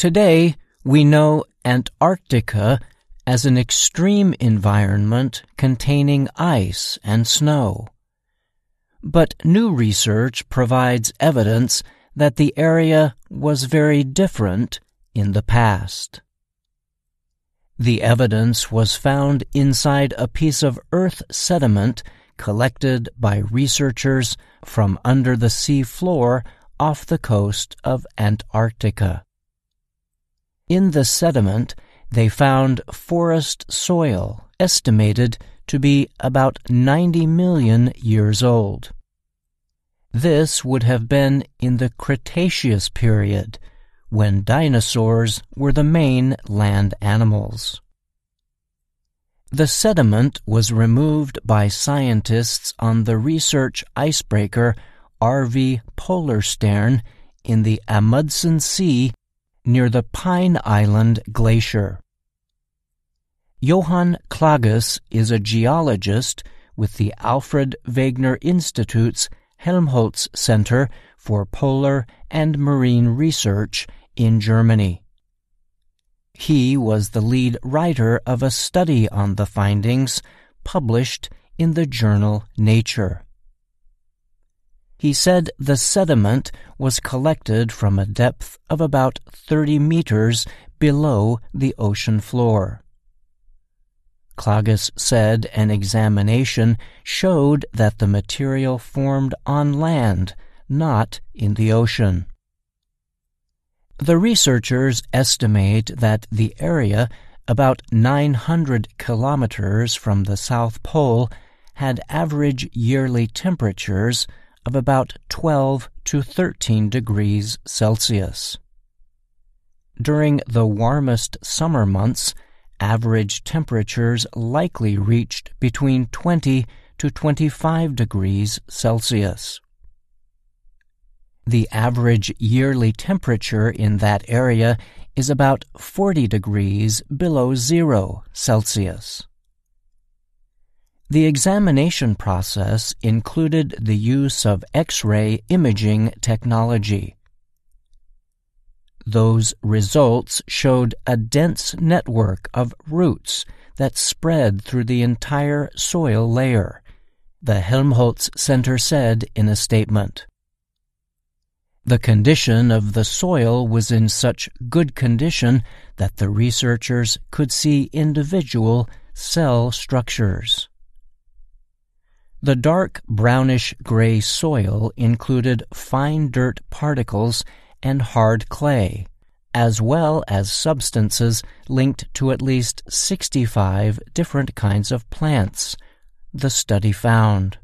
Today, we know Antarctica as an extreme environment containing ice and snow. But new research provides evidence that the area was very different in the past. The evidence was found inside a piece of earth sediment collected by researchers from under the sea floor off the coast of Antarctica. In the sediment, they found forest soil estimated to be about 90 million years old. This would have been in the Cretaceous period, when dinosaurs were the main land animals. The sediment was removed by scientists on the research icebreaker RV Polarstern in the Amundsen Sea near the Pine Island Glacier. Johann Klages is a geologist with the Alfred Wegener Institute's Helmholtz Center for Polar and Marine Research in Germany. He was the lead writer of a study on the findings published in the journal Nature. He said the sediment was collected from a depth of about 30 meters below the ocean floor. Klages said an examination showed that the material formed on land, not in the ocean. The researchers estimate that the area, about 900 kilometers from the South Pole, had average yearly temperatures of about 12 to 13 degrees Celsius. During the warmest summer months, average temperatures likely reached between 20 to 25 degrees Celsius. The average yearly temperature in that area is about 40 degrees below zero Celsius. The examination process included the use of X-ray imaging technology. Those results showed a dense network of roots that spread through the entire soil layer, the Helmholtz Center said in a statement. The condition of the soil was in such good condition that the researchers could see individual cell structures. The dark brownish gray soil included fine dirt particles and hard clay, as well as substances linked to at least 65 different kinds of plants, the study found.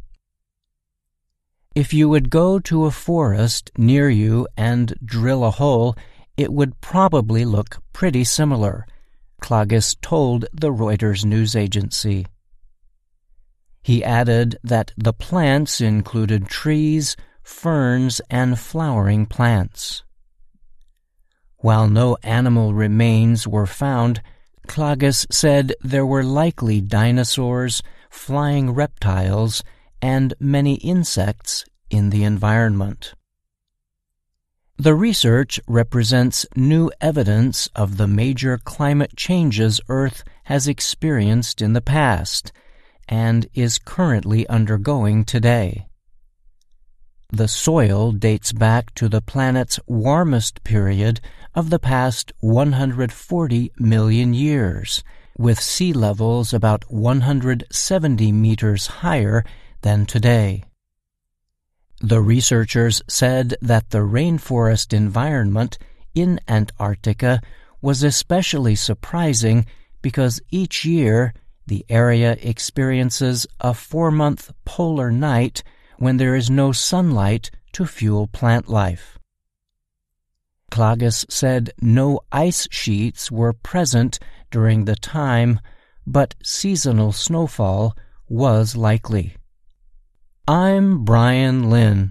If you would go to a forest near you and drill a hole, it would probably look pretty similar, Klages told the Reuters news agency. He added that the plants included trees, ferns, and flowering plants. While no animal remains were found, Klages said there were likely dinosaurs, flying reptiles, and many insects in the environment. The research represents new evidence of the major climate changes Earth has experienced in the past and is currently undergoing today. The soil dates back to the planet's warmest period of the past 140 million years, with sea levels about 170 meters higher than today. The researchers said that the rainforest environment in Antarctica was especially surprising because each year the area experiences a four month polar night when there is no sunlight to fuel plant life. Klages said no ice sheets were present during the time, but seasonal snowfall was likely. I'm Bryan Lynn.